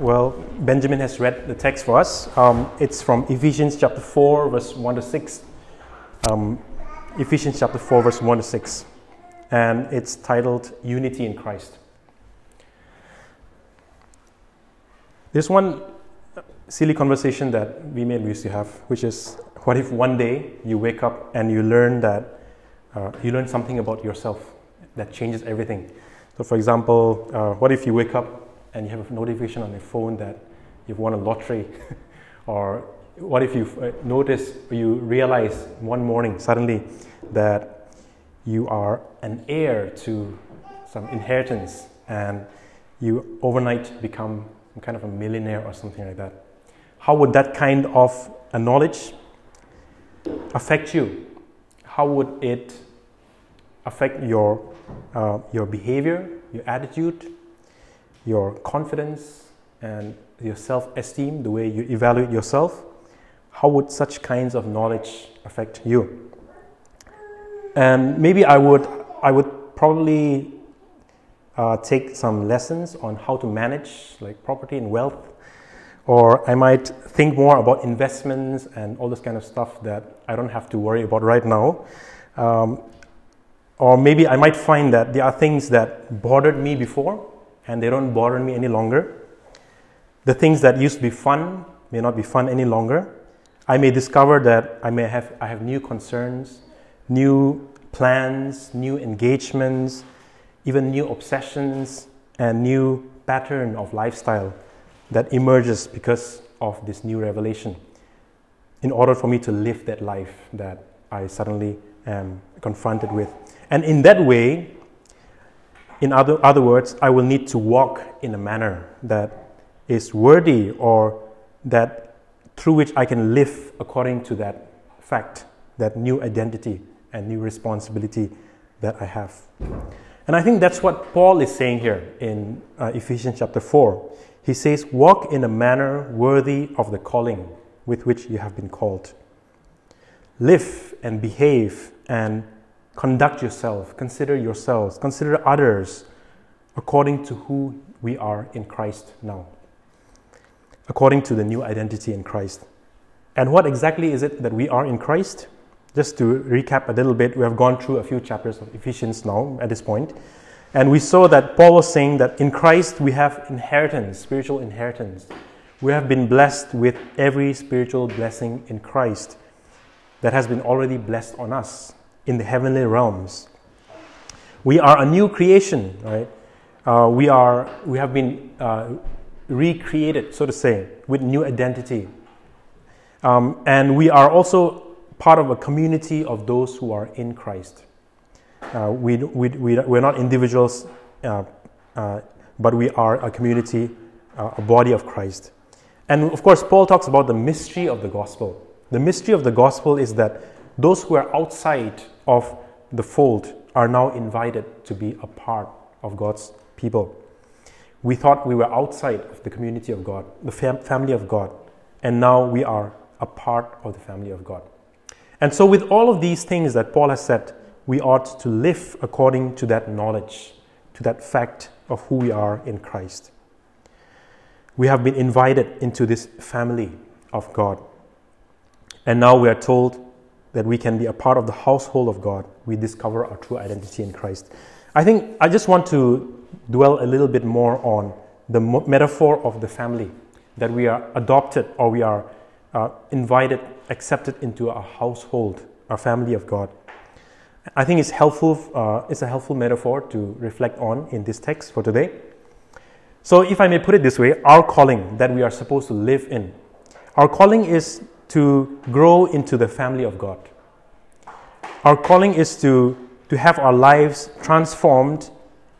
Well, Benjamin has read the text for us. Um, it's from Ephesians chapter 4, verse 1 to 6. Um, Ephesians chapter 4, verse 1 to 6. And it's titled Unity in Christ. There's one silly conversation that we may used to have, which is what if one day you wake up and you learn that uh, you learn something about yourself that changes everything? So, for example, uh, what if you wake up and you have a notification on your phone that you've won a lottery? or what if you uh, notice, you realize one morning suddenly that you are an heir to some inheritance and you overnight become kind of a millionaire or something like that? How would that kind of a knowledge affect you? How would it affect your, uh, your behavior, your attitude, your confidence, and your self esteem, the way you evaluate yourself? How would such kinds of knowledge affect you? And maybe I would, I would probably uh, take some lessons on how to manage like property and wealth or I might think more about investments and all this kind of stuff that I don't have to worry about right now. Um, or maybe I might find that there are things that bothered me before and they don't bother me any longer. The things that used to be fun may not be fun any longer. I may discover that I may have I have new concerns, new plans, new engagements, even new obsessions and new pattern of lifestyle that emerges because of this new revelation in order for me to live that life that I suddenly am confronted with. And in that way, in other, other words, I will need to walk in a manner that is worthy or that through which I can live according to that fact, that new identity and new responsibility that I have. And I think that's what Paul is saying here in uh, Ephesians chapter 4. He says, Walk in a manner worthy of the calling with which you have been called. Live and behave and conduct yourself, consider yourselves, consider others according to who we are in Christ now, according to the new identity in Christ. And what exactly is it that we are in Christ? Just to recap a little bit, we have gone through a few chapters of Ephesians now at this point. And we saw that Paul was saying that in Christ we have inheritance, spiritual inheritance. We have been blessed with every spiritual blessing in Christ that has been already blessed on us in the heavenly realms. We are a new creation, right? Uh, we, are, we have been uh, recreated, so to say, with new identity. Um, and we are also part of a community of those who are in Christ. Uh, we, we, we, we're not individuals, uh, uh, but we are a community, uh, a body of Christ. And of course, Paul talks about the mystery of the gospel. The mystery of the gospel is that those who are outside of the fold are now invited to be a part of God's people. We thought we were outside of the community of God, the fam- family of God, and now we are a part of the family of God. And so, with all of these things that Paul has said, we ought to live according to that knowledge, to that fact of who we are in Christ. We have been invited into this family of God. And now we are told that we can be a part of the household of God. We discover our true identity in Christ. I think I just want to dwell a little bit more on the metaphor of the family that we are adopted or we are uh, invited, accepted into a household, a family of God. I think it's helpful. Uh, it's a helpful metaphor to reflect on in this text for today. So, if I may put it this way, our calling that we are supposed to live in, our calling is to grow into the family of God. Our calling is to, to have our lives transformed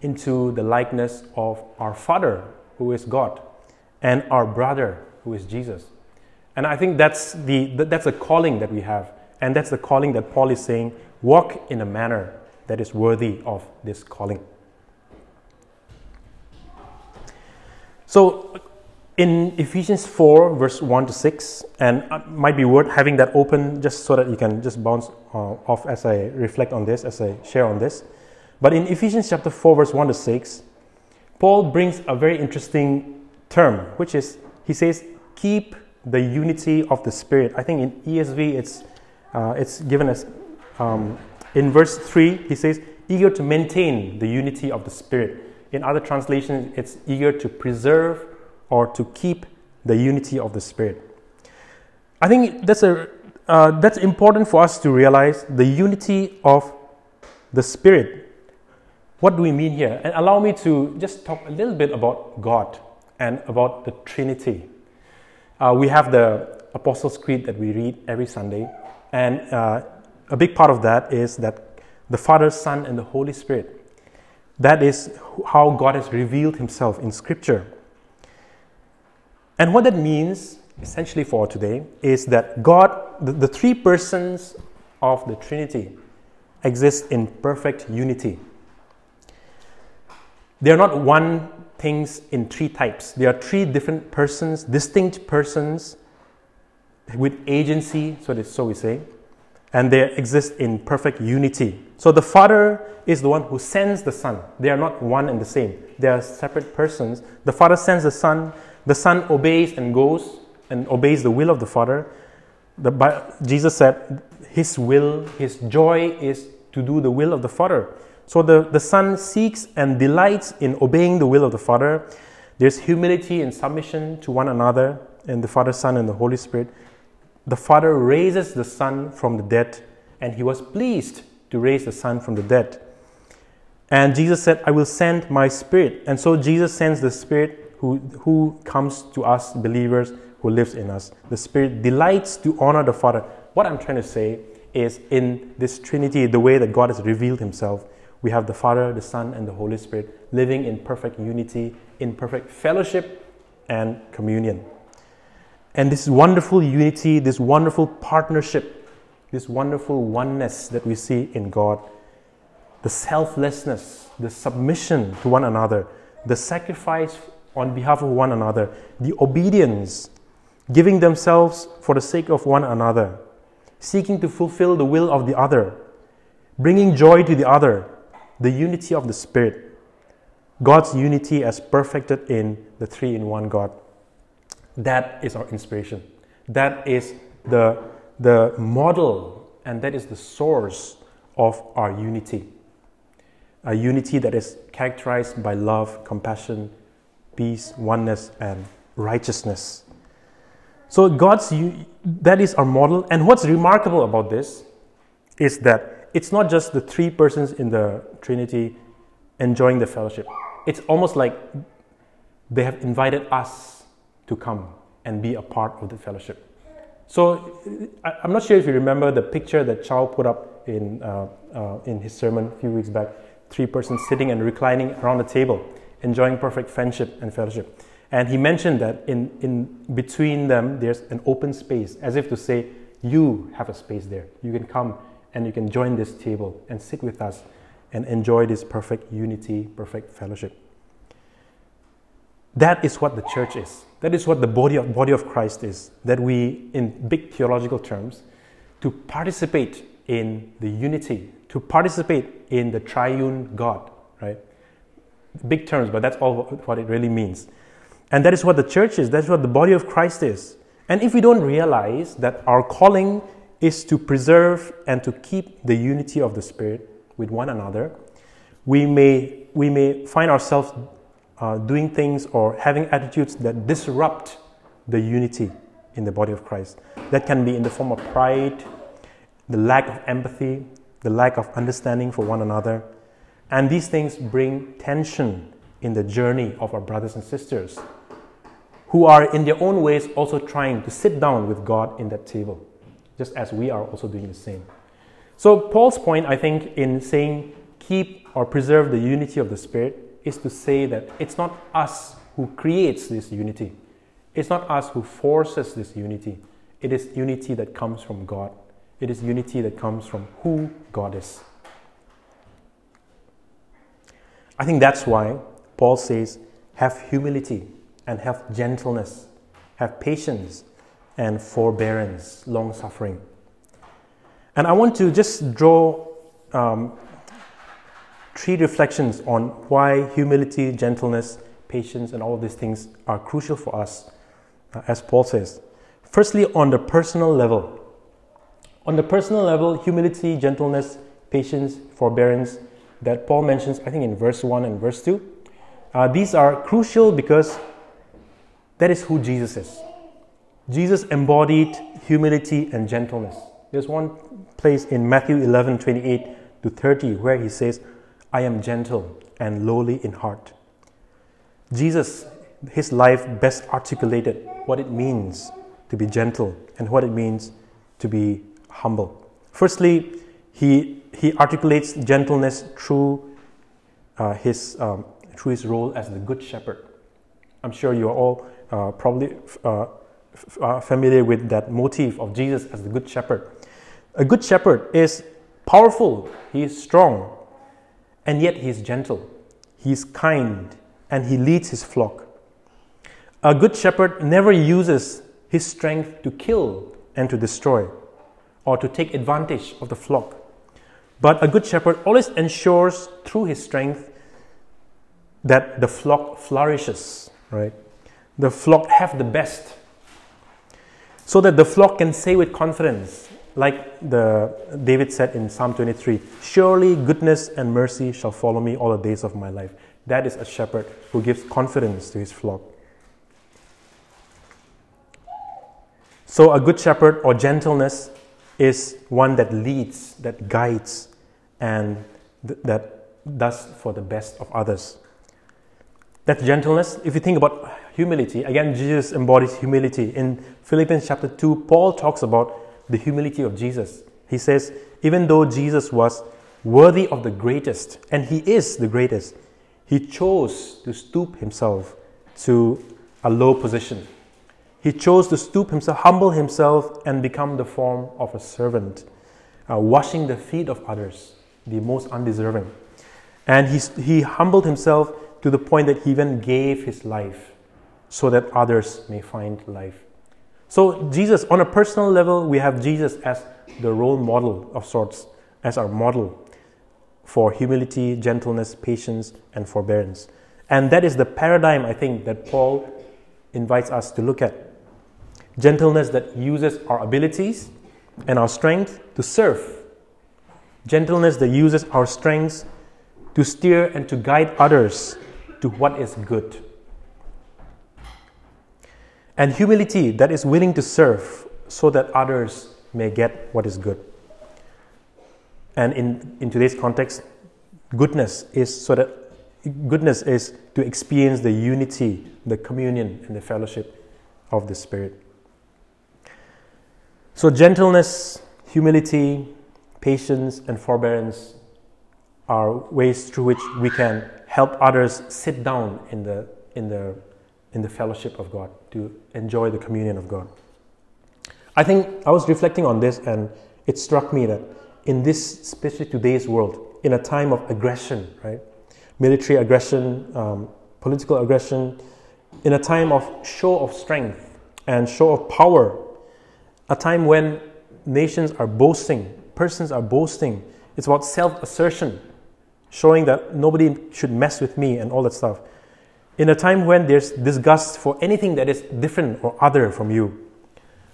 into the likeness of our Father, who is God, and our brother, who is Jesus. And I think that's, the, that's a calling that we have. And that's the calling that Paul is saying walk in a manner that is worthy of this calling. So, in Ephesians 4, verse 1 to 6, and might be worth having that open just so that you can just bounce uh, off as I reflect on this, as I share on this. But in Ephesians chapter 4, verse 1 to 6, Paul brings a very interesting term, which is, he says, keep the unity of the Spirit. I think in ESV it's, uh, it's given as, um, in verse 3, he says, eager to maintain the unity of the Spirit. In other translations, it's eager to preserve or to keep the unity of the Spirit. I think that's, a, uh, that's important for us to realize the unity of the Spirit. What do we mean here? And allow me to just talk a little bit about God and about the Trinity. Uh, we have the Apostles' Creed that we read every Sunday, and uh, a big part of that is that the Father, Son, and the Holy Spirit. That is how God has revealed Himself in Scripture. And what that means, essentially for today, is that God, the, the three persons of the Trinity, exist in perfect unity. They are not one things in three types. They are three different persons, distinct persons with agency, so, this, so we say, and they exist in perfect unity. So the Father is the one who sends the Son. They are not one and the same, they are separate persons. The Father sends the Son, the Son obeys and goes and obeys the will of the Father. The, Jesus said, His will, His joy is to do the will of the Father. So the, the Son seeks and delights in obeying the will of the Father. There's humility and submission to one another in the Father, Son, and the Holy Spirit. The Father raises the Son from the dead, and He was pleased to raise the Son from the dead. And Jesus said, I will send my Spirit. And so Jesus sends the Spirit who, who comes to us, believers, who lives in us. The Spirit delights to honor the Father. What I'm trying to say is in this Trinity, the way that God has revealed Himself, we have the Father, the Son, and the Holy Spirit living in perfect unity, in perfect fellowship and communion. And this wonderful unity, this wonderful partnership, this wonderful oneness that we see in God, the selflessness, the submission to one another, the sacrifice on behalf of one another, the obedience, giving themselves for the sake of one another, seeking to fulfill the will of the other, bringing joy to the other, the unity of the Spirit. God's unity as perfected in the three in one God. That is our inspiration. That is the, the model and that is the source of our unity. A unity that is characterized by love, compassion, peace, oneness, and righteousness. So God's that is our model. And what's remarkable about this is that it's not just the three persons in the Trinity enjoying the fellowship. It's almost like they have invited us to come and be a part of the fellowship. So I'm not sure if you remember the picture that Chow put up in, uh, uh, in his sermon a few weeks back. Three persons sitting and reclining around a table enjoying perfect friendship and fellowship. And he mentioned that in, in between them, there's an open space, as if to say, You have a space there. You can come and you can join this table and sit with us and enjoy this perfect unity, perfect fellowship. That is what the church is. That is what the body of, body of Christ is. That we, in big theological terms, to participate in the unity, to participate in the triune God, right? Big terms, but that's all what it really means. And that is what the church is, that's what the body of Christ is. And if we don't realize that our calling is to preserve and to keep the unity of the Spirit with one another, we may, we may find ourselves uh, doing things or having attitudes that disrupt the unity in the body of Christ. That can be in the form of pride, the lack of empathy, the lack of understanding for one another, and these things bring tension in the journey of our brothers and sisters who are, in their own ways, also trying to sit down with God in that table, just as we are also doing the same. So, Paul's point, I think, in saying keep or preserve the unity of the Spirit is to say that it's not us who creates this unity, it's not us who forces this unity. It is unity that comes from God, it is unity that comes from who God is. I think that's why Paul says, have humility and have gentleness, have patience and forbearance, long suffering. And I want to just draw um, three reflections on why humility, gentleness, patience, and all of these things are crucial for us, uh, as Paul says. Firstly, on the personal level. On the personal level, humility, gentleness, patience, forbearance, that Paul mentions, I think, in verse 1 and verse 2. Uh, these are crucial because that is who Jesus is. Jesus embodied humility and gentleness. There's one place in Matthew 11 28 to 30 where he says, I am gentle and lowly in heart. Jesus, his life best articulated what it means to be gentle and what it means to be humble. Firstly, he, he articulates gentleness through, uh, his, um, through his role as the good shepherd. I'm sure you are all uh, probably uh, f- uh, familiar with that motif of Jesus as the good shepherd. A good shepherd is powerful, he is strong, and yet he is gentle, he is kind, and he leads his flock. A good shepherd never uses his strength to kill and to destroy or to take advantage of the flock. But a good shepherd always ensures through his strength that the flock flourishes, right? The flock have the best. So that the flock can say with confidence, like the David said in Psalm 23, surely goodness and mercy shall follow me all the days of my life. That is a shepherd who gives confidence to his flock. So, a good shepherd or gentleness is one that leads, that guides, and th- that does for the best of others. That gentleness, if you think about humility, again, Jesus embodies humility. In Philippians chapter 2, Paul talks about the humility of Jesus. He says, even though Jesus was worthy of the greatest, and he is the greatest, he chose to stoop himself to a low position. He chose to stoop himself, humble himself, and become the form of a servant, uh, washing the feet of others, the most undeserving. And he, he humbled himself to the point that he even gave his life so that others may find life. So, Jesus, on a personal level, we have Jesus as the role model of sorts, as our model for humility, gentleness, patience, and forbearance. And that is the paradigm, I think, that Paul invites us to look at gentleness that uses our abilities and our strength to serve, gentleness that uses our strengths to steer and to guide others to what is good, and humility that is willing to serve so that others may get what is good. And in, in today's context, goodness is so that goodness is to experience the unity, the communion, and the fellowship of the Spirit. So, gentleness, humility, patience, and forbearance are ways through which we can help others sit down in the, in the, in the fellowship of God, to enjoy the communion of God. I think I was reflecting on this and it struck me that in this, especially today's world, in a time of aggression, right? Military aggression, um, political aggression, in a time of show of strength and show of power a time when nations are boasting, persons are boasting. It's about self assertion, showing that nobody should mess with me and all that stuff. In a time when there's disgust for anything that is different or other from you,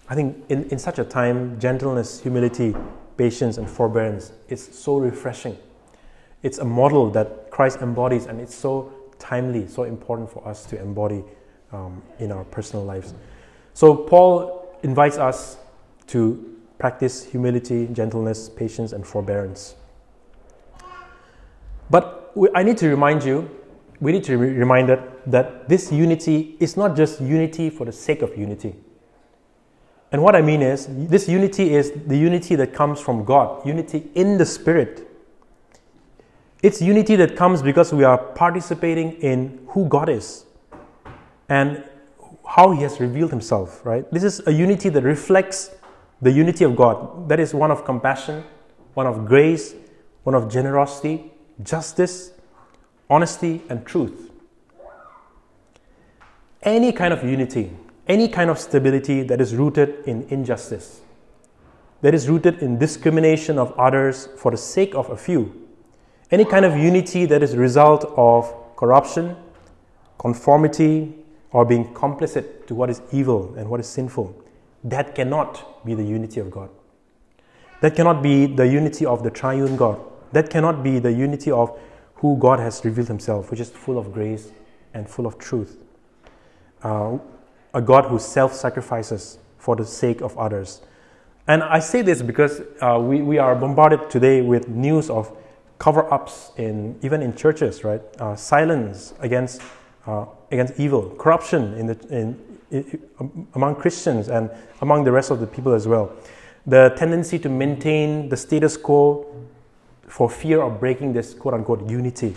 I think in, in such a time, gentleness, humility, patience, and forbearance is so refreshing. It's a model that Christ embodies, and it's so timely, so important for us to embody um, in our personal lives. So, Paul invites us to practice humility, gentleness, patience, and forbearance. But I need to remind you, we need to be reminded that this unity is not just unity for the sake of unity. And what I mean is, this unity is the unity that comes from God, unity in the Spirit. It's unity that comes because we are participating in who God is and how He has revealed Himself, right? This is a unity that reflects the unity of God. That is one of compassion, one of grace, one of generosity, justice, honesty, and truth. Any kind of unity, any kind of stability that is rooted in injustice, that is rooted in discrimination of others for the sake of a few, any kind of unity that is a result of corruption, conformity, or being complicit to what is evil and what is sinful. That cannot be the unity of God. That cannot be the unity of the triune God. That cannot be the unity of who God has revealed Himself, which is full of grace and full of truth. Uh, a God who self sacrifices for the sake of others. And I say this because uh, we, we are bombarded today with news of cover ups in even in churches, right? Uh, silence against, uh, against evil, corruption in the, in, Um, among Christians and among the rest of the people as well. The tendency to maintain the status quo for fear of breaking this quote unquote unity.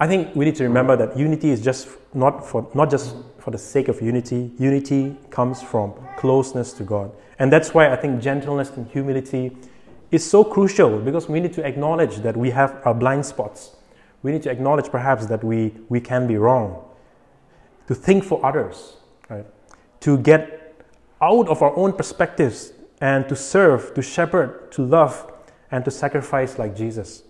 I think we need to remember that unity is just not for not just for the sake of unity. Unity comes from closeness to God. And that's why I think gentleness and humility is so crucial because we need to acknowledge that we have our blind spots. We need to acknowledge perhaps that we, we can be wrong. To think for others, right? To get out of our own perspectives and to serve, to shepherd, to love, and to sacrifice like Jesus.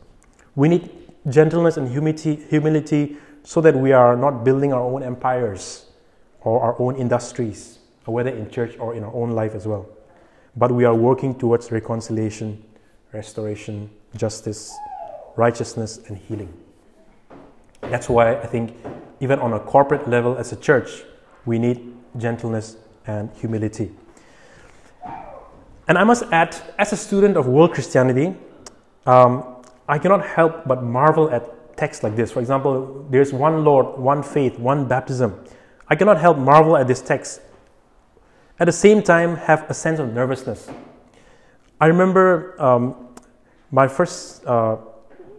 We need gentleness and humility, humility so that we are not building our own empires or our own industries, whether in church or in our own life as well. But we are working towards reconciliation, restoration, justice, righteousness, and healing. That's why I think, even on a corporate level as a church, we need gentleness and humility. And I must add, as a student of world Christianity, um, I cannot help but marvel at texts like this. For example, there's one Lord, one faith, one baptism. I cannot help marvel at this text. At the same time, have a sense of nervousness. I remember um, my first uh,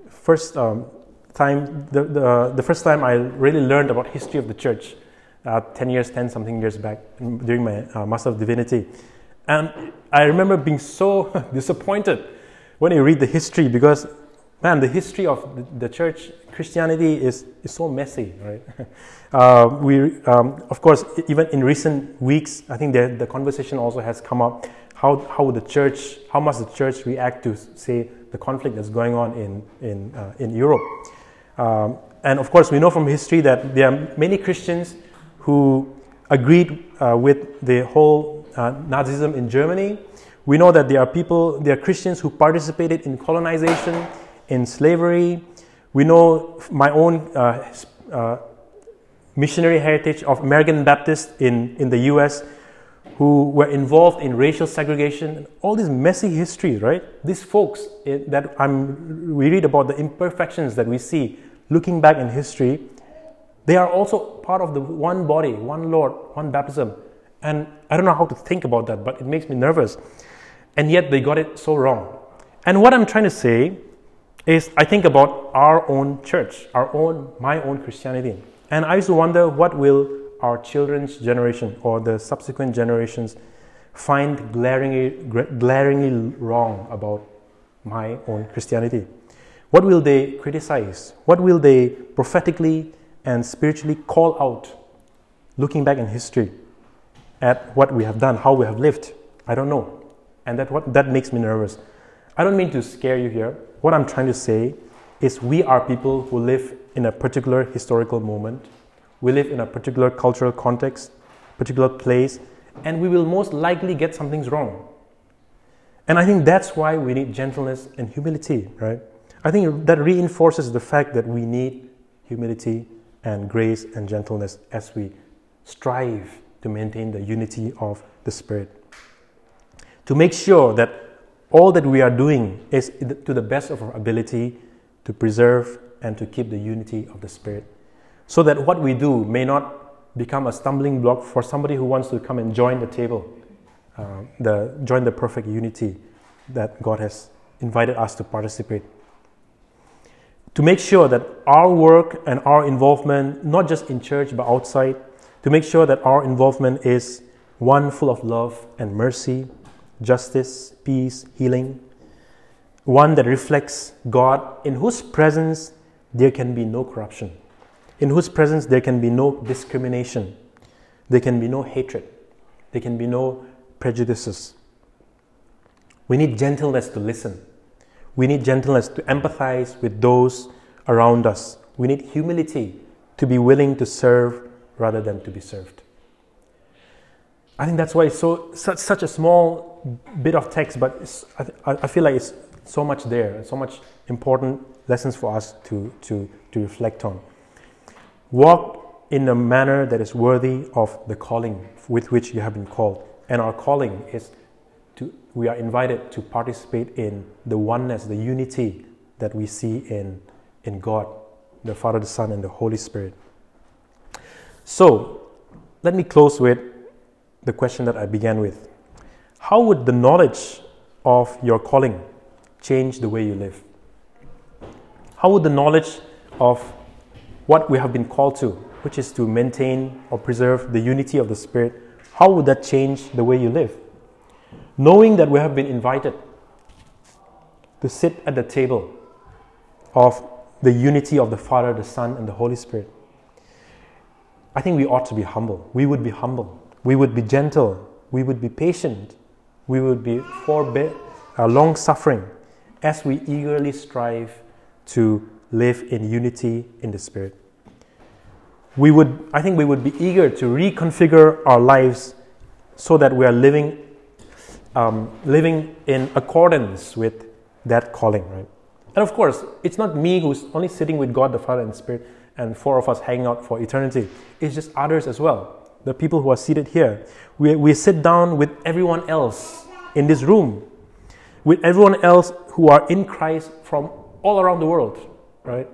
first um, time, the, the, the, first time I really learned about history of the church, uh, 10 years, 10 something years back during my uh, Master of Divinity. And I remember being so disappointed when you read the history because, man, the history of the, the church, Christianity is, is so messy, right? uh, we, um, of course, even in recent weeks, I think the, the conversation also has come up how, how the church, how must the church react to, say, the conflict that's going on in, in, uh, in Europe. Um, and of course, we know from history that there are many Christians who agreed uh, with the whole uh, Nazism in Germany. We know that there are people, there are Christians who participated in colonization, in slavery. We know my own uh, uh, missionary heritage of American Baptists in, in the US who were involved in racial segregation, and all these messy histories, right? These folks it, that I'm, we read about the imperfections that we see looking back in history, they are also part of the one body, one Lord, one baptism. And I don't know how to think about that, but it makes me nervous. And yet they got it so wrong. And what I'm trying to say is I think about our own church, our own, my own Christianity. And I used to wonder what will our children's generation or the subsequent generations find glaringly, glaringly wrong about my own Christianity? What will they criticize? What will they prophetically and spiritually call out looking back in history? at what we have done, how we have lived. I don't know. And that, what, that makes me nervous. I don't mean to scare you here. What I'm trying to say is we are people who live in a particular historical moment. We live in a particular cultural context, particular place, and we will most likely get some things wrong. And I think that's why we need gentleness and humility, right? I think that reinforces the fact that we need humility and grace and gentleness as we strive to maintain the unity of the Spirit. To make sure that all that we are doing is to the best of our ability to preserve and to keep the unity of the Spirit. So that what we do may not become a stumbling block for somebody who wants to come and join the table, uh, the, join the perfect unity that God has invited us to participate. To make sure that our work and our involvement, not just in church but outside, to make sure that our involvement is one full of love and mercy, justice, peace, healing, one that reflects God, in whose presence there can be no corruption, in whose presence there can be no discrimination, there can be no hatred, there can be no prejudices. We need gentleness to listen. We need gentleness to empathize with those around us. We need humility to be willing to serve rather than to be served. I think that's why it's so such, such a small bit of text, but I, I feel like it's so much there, so much important lessons for us to, to, to reflect on. Walk in a manner that is worthy of the calling with which you have been called. And our calling is to, we are invited to participate in the oneness, the unity that we see in, in God, the Father, the Son, and the Holy Spirit. So, let me close with the question that I began with. How would the knowledge of your calling change the way you live? How would the knowledge of what we have been called to, which is to maintain or preserve the unity of the Spirit, how would that change the way you live? Knowing that we have been invited to sit at the table of the unity of the Father, the Son, and the Holy Spirit, I think we ought to be humble. We would be humble. We would be gentle. We would be patient. We would be forbear, uh, long suffering as we eagerly strive to live in unity in the Spirit. We would, I think we would be eager to reconfigure our lives so that we are living, um, living in accordance with that calling, right? And of course, it's not me who's only sitting with God the Father and Spirit and four of us hanging out for eternity. It's just others as well. The people who are seated here. We, we sit down with everyone else in this room, with everyone else who are in Christ from all around the world, right?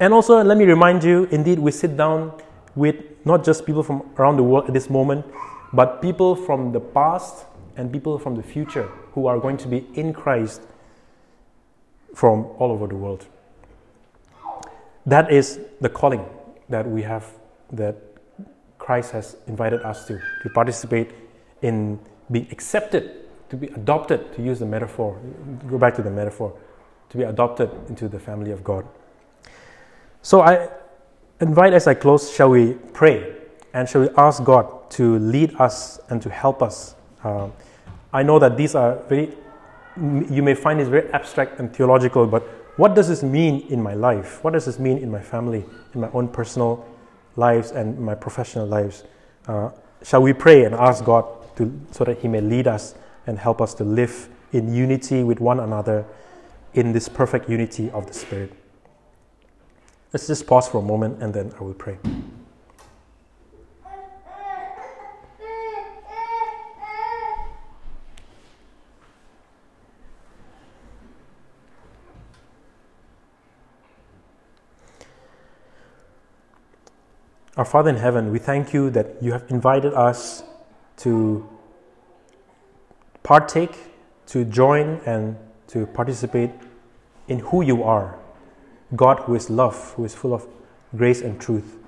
And also, let me remind you indeed, we sit down with not just people from around the world at this moment, but people from the past and people from the future who are going to be in Christ from all over the world. That is the calling that we have, that Christ has invited us to, to participate in being accepted, to be adopted, to use the metaphor, go back to the metaphor, to be adopted into the family of God. So I invite as I close, shall we pray and shall we ask God to lead us and to help us? Uh, I know that these are very, you may find this very abstract and theological, but what does this mean in my life? What does this mean in my family, in my own personal lives and my professional lives? Uh, shall we pray and ask God to, so that He may lead us and help us to live in unity with one another in this perfect unity of the Spirit? Let's just pause for a moment and then I will pray. Our Father in heaven, we thank you that you have invited us to partake, to join, and to participate in who you are God who is love, who is full of grace and truth.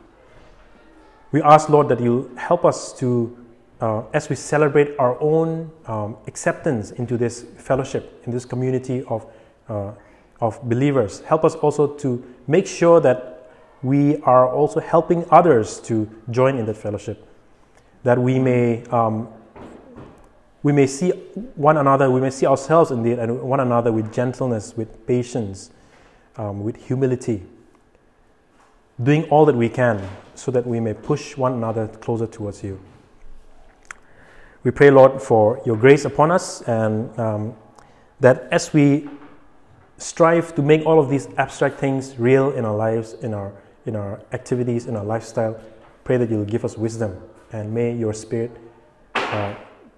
We ask, Lord, that you help us to, uh, as we celebrate our own um, acceptance into this fellowship, in this community of, uh, of believers, help us also to make sure that we are also helping others to join in that fellowship. That we may, um, we may see one another, we may see ourselves indeed, and one another with gentleness, with patience, um, with humility, doing all that we can so that we may push one another closer towards you. We pray, Lord, for your grace upon us and um, that as we strive to make all of these abstract things real in our lives, in our in our activities, in our lifestyle. Pray that you'll give us wisdom and may your Spirit uh,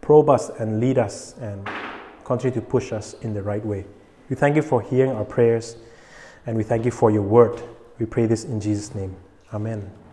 probe us and lead us and continue to push us in the right way. We thank you for hearing our prayers and we thank you for your word. We pray this in Jesus' name. Amen.